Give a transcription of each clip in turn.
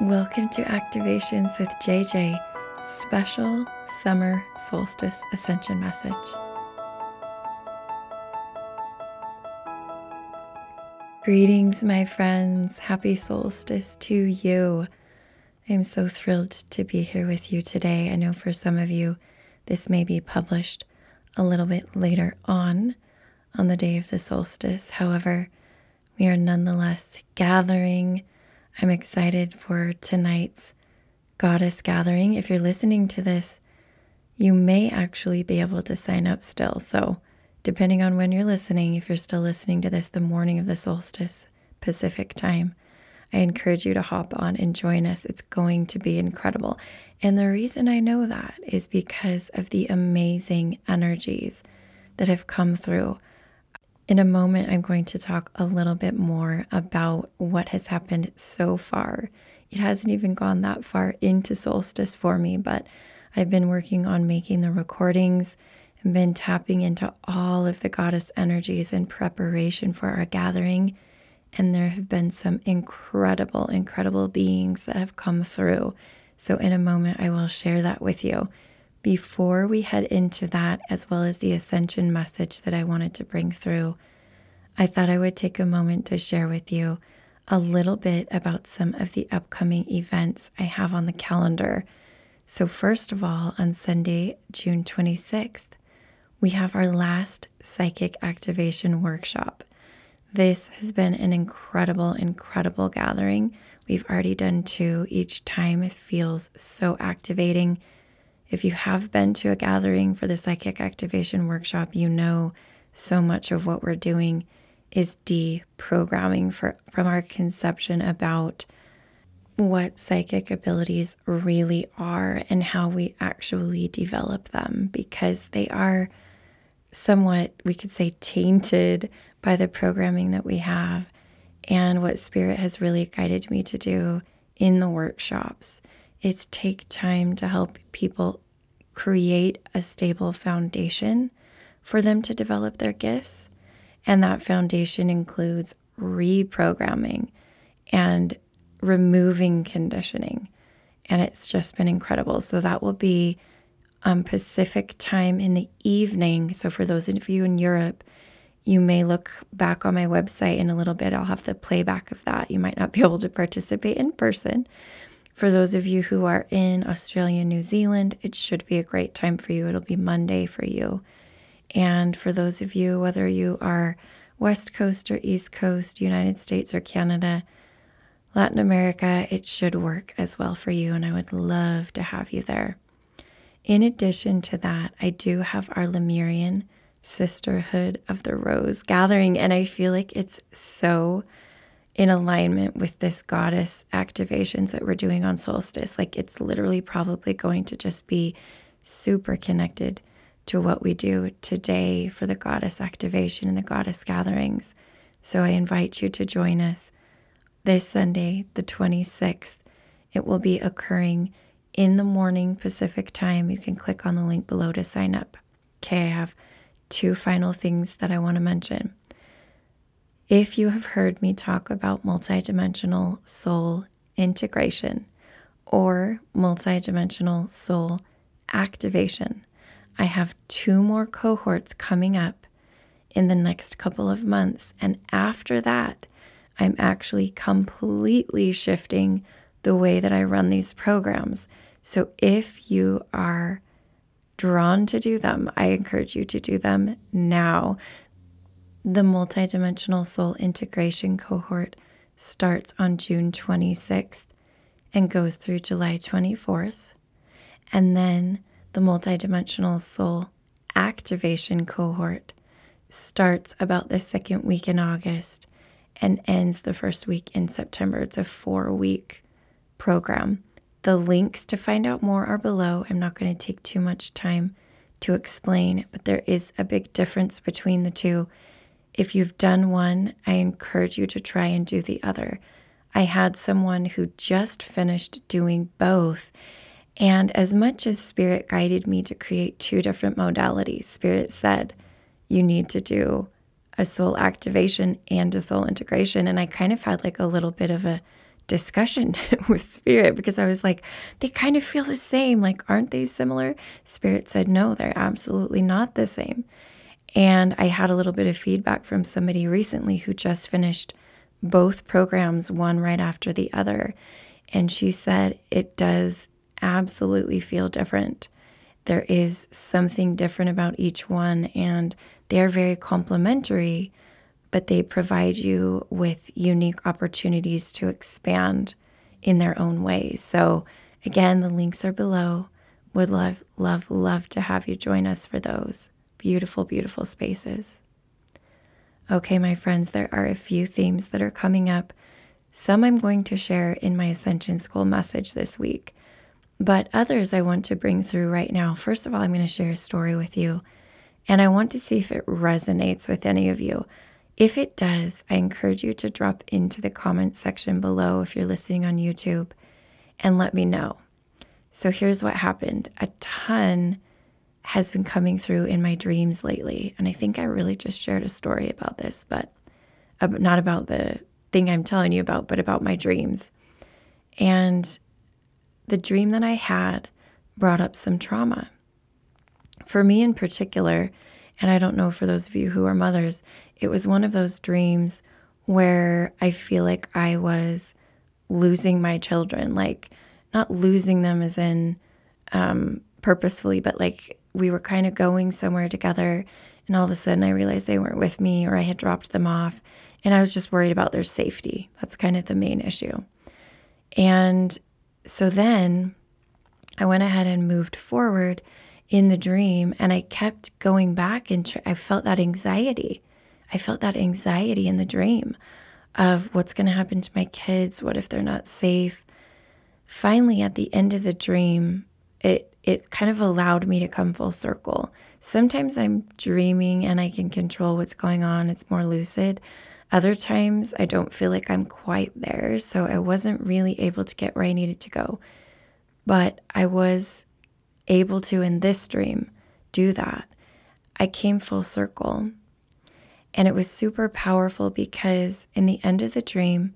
Welcome to Activations with JJ, special summer solstice ascension message. Greetings, my friends. Happy solstice to you. I'm so thrilled to be here with you today. I know for some of you, this may be published a little bit later on, on the day of the solstice. However, we are nonetheless gathering. I'm excited for tonight's goddess gathering. If you're listening to this, you may actually be able to sign up still. So, depending on when you're listening, if you're still listening to this the morning of the solstice Pacific time, I encourage you to hop on and join us. It's going to be incredible. And the reason I know that is because of the amazing energies that have come through. In a moment, I'm going to talk a little bit more about what has happened so far. It hasn't even gone that far into solstice for me, but I've been working on making the recordings and been tapping into all of the goddess energies in preparation for our gathering. And there have been some incredible, incredible beings that have come through. So, in a moment, I will share that with you. Before we head into that, as well as the ascension message that I wanted to bring through, I thought I would take a moment to share with you a little bit about some of the upcoming events I have on the calendar. So, first of all, on Sunday, June 26th, we have our last psychic activation workshop. This has been an incredible, incredible gathering. We've already done two each time. It feels so activating. If you have been to a gathering for the psychic activation workshop, you know so much of what we're doing is deprogramming for, from our conception about what psychic abilities really are and how we actually develop them because they are somewhat, we could say, tainted by the programming that we have and what Spirit has really guided me to do in the workshops. Is take time to help people create a stable foundation for them to develop their gifts. And that foundation includes reprogramming and removing conditioning. And it's just been incredible. So that will be um, Pacific time in the evening. So, for those of you in Europe, you may look back on my website in a little bit. I'll have the playback of that. You might not be able to participate in person. For those of you who are in Australia, New Zealand, it should be a great time for you. It'll be Monday for you. And for those of you, whether you are West Coast or East Coast, United States or Canada, Latin America, it should work as well for you. And I would love to have you there. In addition to that, I do have our Lemurian Sisterhood of the Rose gathering, and I feel like it's so in alignment with this goddess activations that we're doing on solstice. Like it's literally probably going to just be super connected to what we do today for the goddess activation and the goddess gatherings. So I invite you to join us this Sunday, the 26th. It will be occurring in the morning Pacific time. You can click on the link below to sign up. Okay, I have two final things that I want to mention. If you have heard me talk about multidimensional soul integration or multidimensional soul activation, I have two more cohorts coming up in the next couple of months. And after that, I'm actually completely shifting the way that I run these programs. So if you are drawn to do them, I encourage you to do them now. The multidimensional soul integration cohort starts on June 26th and goes through July 24th. And then the multidimensional soul activation cohort starts about the second week in August and ends the first week in September. It's a four week program. The links to find out more are below. I'm not going to take too much time to explain, but there is a big difference between the two. If you've done one, I encourage you to try and do the other. I had someone who just finished doing both. And as much as Spirit guided me to create two different modalities, Spirit said, you need to do a soul activation and a soul integration. And I kind of had like a little bit of a discussion with Spirit because I was like, they kind of feel the same. Like, aren't they similar? Spirit said, no, they're absolutely not the same. And I had a little bit of feedback from somebody recently who just finished both programs, one right after the other. And she said it does absolutely feel different. There is something different about each one, and they're very complementary, but they provide you with unique opportunities to expand in their own ways. So, again, the links are below. Would love, love, love to have you join us for those beautiful, beautiful spaces. Okay, my friends, there are a few themes that are coming up. Some I'm going to share in my Ascension School message this week, but others I want to bring through right now. First of all, I'm going to share a story with you, and I want to see if it resonates with any of you. If it does, I encourage you to drop into the comments section below if you're listening on YouTube and let me know. So here's what happened a ton has been coming through in my dreams lately. And I think I really just shared a story about this, but uh, not about the thing I'm telling you about, but about my dreams. And the dream that I had brought up some trauma. For me in particular, and I don't know for those of you who are mothers, it was one of those dreams where I feel like I was losing my children, like not losing them as in um, purposefully, but like we were kind of going somewhere together. And all of a sudden, I realized they weren't with me or I had dropped them off. And I was just worried about their safety. That's kind of the main issue. And so then I went ahead and moved forward in the dream and I kept going back and tr- I felt that anxiety. I felt that anxiety in the dream of what's going to happen to my kids, what if they're not safe. Finally at the end of the dream, it it kind of allowed me to come full circle. Sometimes I'm dreaming and I can control what's going on, it's more lucid. Other times I don't feel like I'm quite there, so I wasn't really able to get where I needed to go. But I was able to, in this dream, do that. I came full circle. And it was super powerful because in the end of the dream,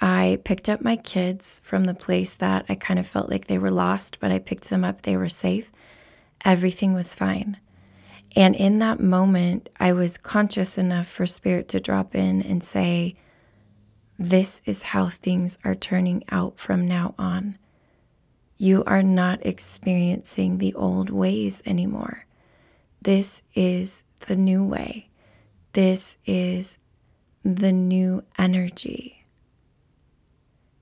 I picked up my kids from the place that I kind of felt like they were lost, but I picked them up. They were safe. Everything was fine. And in that moment, I was conscious enough for Spirit to drop in and say, This is how things are turning out from now on. You are not experiencing the old ways anymore. This is the new way. This is the new energy.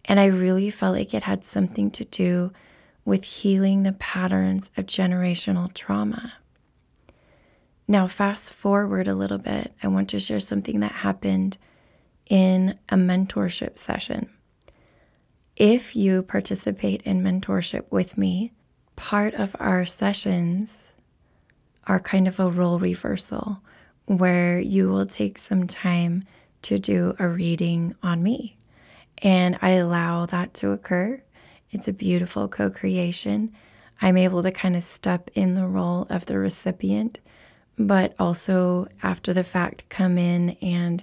And I really felt like it had something to do with healing the patterns of generational trauma. Now, fast forward a little bit, I want to share something that happened in a mentorship session. If you participate in mentorship with me, part of our sessions are kind of a role reversal where you will take some time to do a reading on me. And I allow that to occur. It's a beautiful co creation. I'm able to kind of step in the role of the recipient, but also after the fact come in and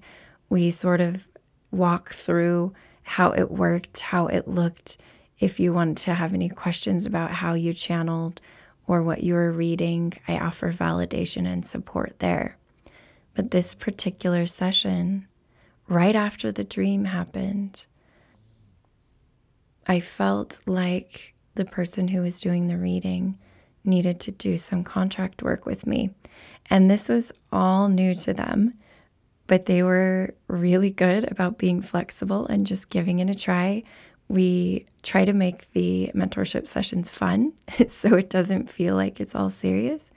we sort of walk through how it worked, how it looked. If you want to have any questions about how you channeled or what you were reading, I offer validation and support there. But this particular session, right after the dream happened, I felt like the person who was doing the reading needed to do some contract work with me. And this was all new to them, but they were really good about being flexible and just giving it a try. We try to make the mentorship sessions fun so it doesn't feel like it's all serious.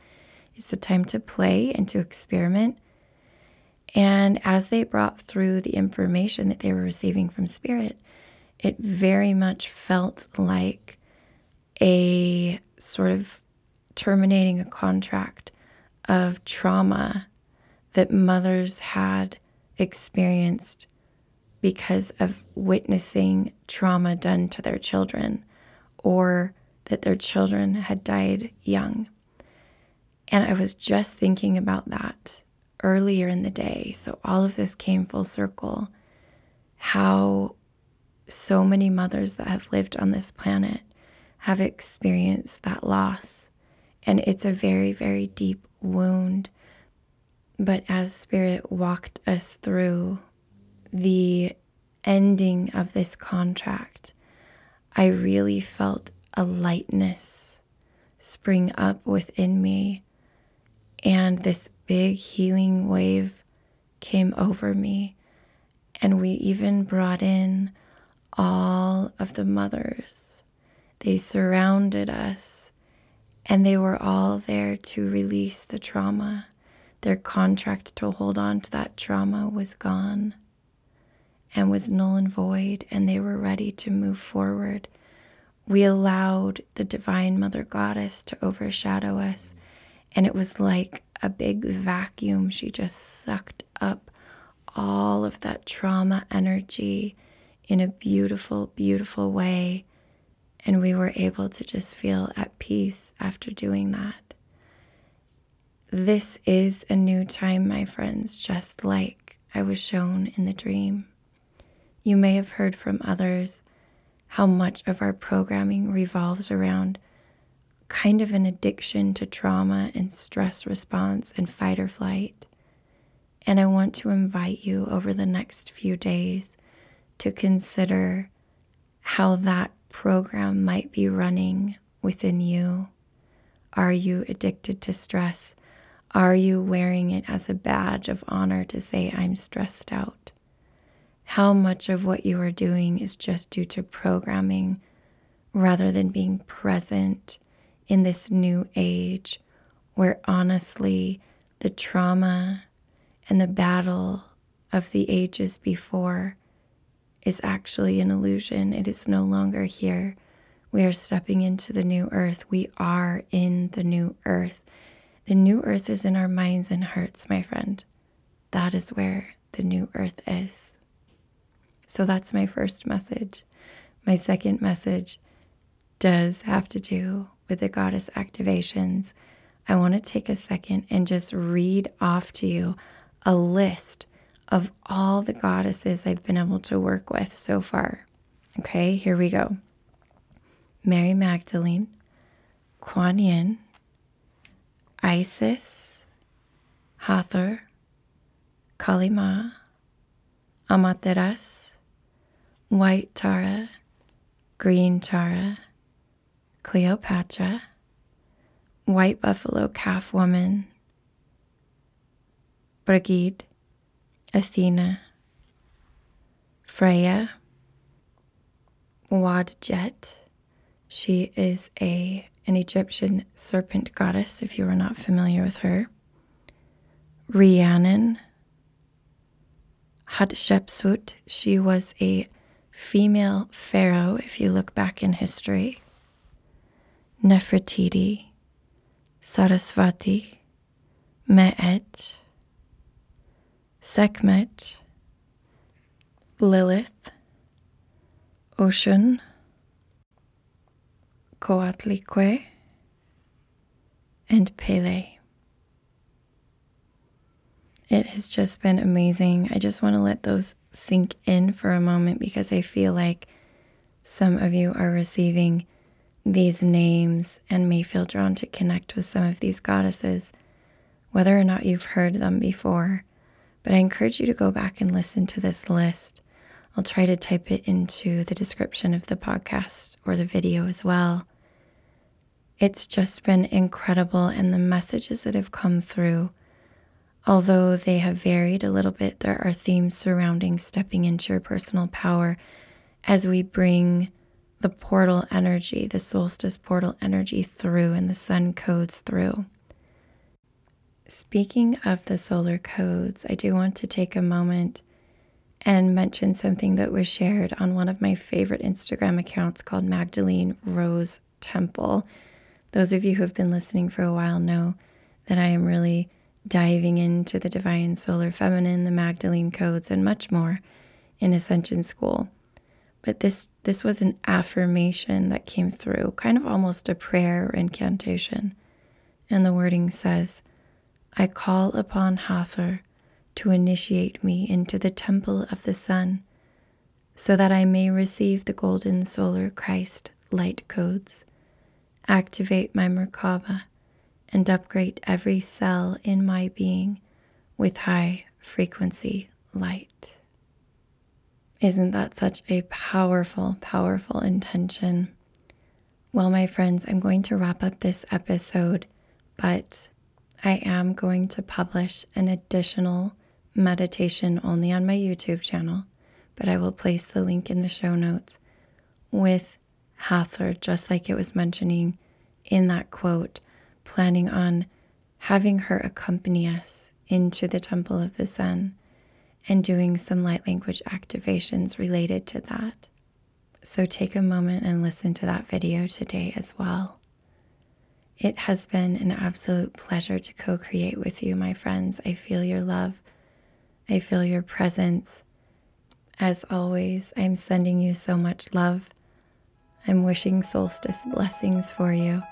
It's a time to play and to experiment. And as they brought through the information that they were receiving from Spirit, it very much felt like a sort of terminating a contract of trauma that mothers had experienced because of witnessing trauma done to their children or that their children had died young. And I was just thinking about that earlier in the day. So all of this came full circle. How so many mothers that have lived on this planet have experienced that loss. And it's a very, very deep wound. But as Spirit walked us through the ending of this contract, I really felt a lightness spring up within me. And this big healing wave came over me. And we even brought in all of the mothers. They surrounded us and they were all there to release the trauma. Their contract to hold on to that trauma was gone and was null and void, and they were ready to move forward. We allowed the Divine Mother Goddess to overshadow us, and it was like a big vacuum. She just sucked up all of that trauma energy in a beautiful, beautiful way. And we were able to just feel at peace after doing that. This is a new time, my friends, just like I was shown in the dream. You may have heard from others how much of our programming revolves around kind of an addiction to trauma and stress response and fight or flight. And I want to invite you over the next few days to consider how that program might be running within you. Are you addicted to stress? Are you wearing it as a badge of honor to say, I'm stressed out? How much of what you are doing is just due to programming rather than being present in this new age where honestly the trauma and the battle of the ages before is actually an illusion. It is no longer here. We are stepping into the new earth. We are in the new earth. The new earth is in our minds and hearts, my friend. That is where the new earth is. So that's my first message. My second message does have to do with the goddess activations. I want to take a second and just read off to you a list of all the goddesses I've been able to work with so far. Okay, here we go Mary Magdalene, Kuan Yin, Isis, Hathor, Kali Ma, Amaterasu, White Tara, Green Tara, Cleopatra, White Buffalo Calf Woman, Brigid, Athena, Freya, Wadjet. She is a an Egyptian serpent goddess, if you are not familiar with her. Rhiannon, Hatshepsut, she was a female pharaoh, if you look back in history. Nefertiti, Sarasvati, Ma'at, Sekhmet, Lilith, Oshun, Coatlicue, and Pele. It has just been amazing. I just want to let those sink in for a moment because I feel like some of you are receiving these names and may feel drawn to connect with some of these goddesses, whether or not you've heard them before. But I encourage you to go back and listen to this list. I'll try to type it into the description of the podcast or the video as well. It's just been incredible, and the messages that have come through, although they have varied a little bit, there are themes surrounding stepping into your personal power as we bring the portal energy, the solstice portal energy through, and the sun codes through. Speaking of the solar codes, I do want to take a moment and mention something that was shared on one of my favorite Instagram accounts called Magdalene Rose Temple. Those of you who have been listening for a while know that I am really diving into the divine solar feminine, the Magdalene codes, and much more in Ascension School. But this this was an affirmation that came through, kind of almost a prayer or incantation. And the wording says, I call upon Hathor to initiate me into the temple of the sun, so that I may receive the golden solar Christ light codes, activate my Merkaba, and upgrade every cell in my being with high frequency light. Isn't that such a powerful, powerful intention? Well, my friends, I'm going to wrap up this episode, but I am going to publish an additional meditation only on my YouTube channel, but I will place the link in the show notes with Hathor, just like it was mentioning in that quote, planning on having her accompany us into the Temple of the Sun and doing some light language activations related to that. So take a moment and listen to that video today as well. It has been an absolute pleasure to co create with you, my friends. I feel your love, I feel your presence. As always, I'm sending you so much love. I'm wishing solstice blessings for you,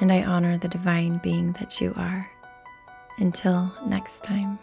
and I honor the divine being that you are. Until next time.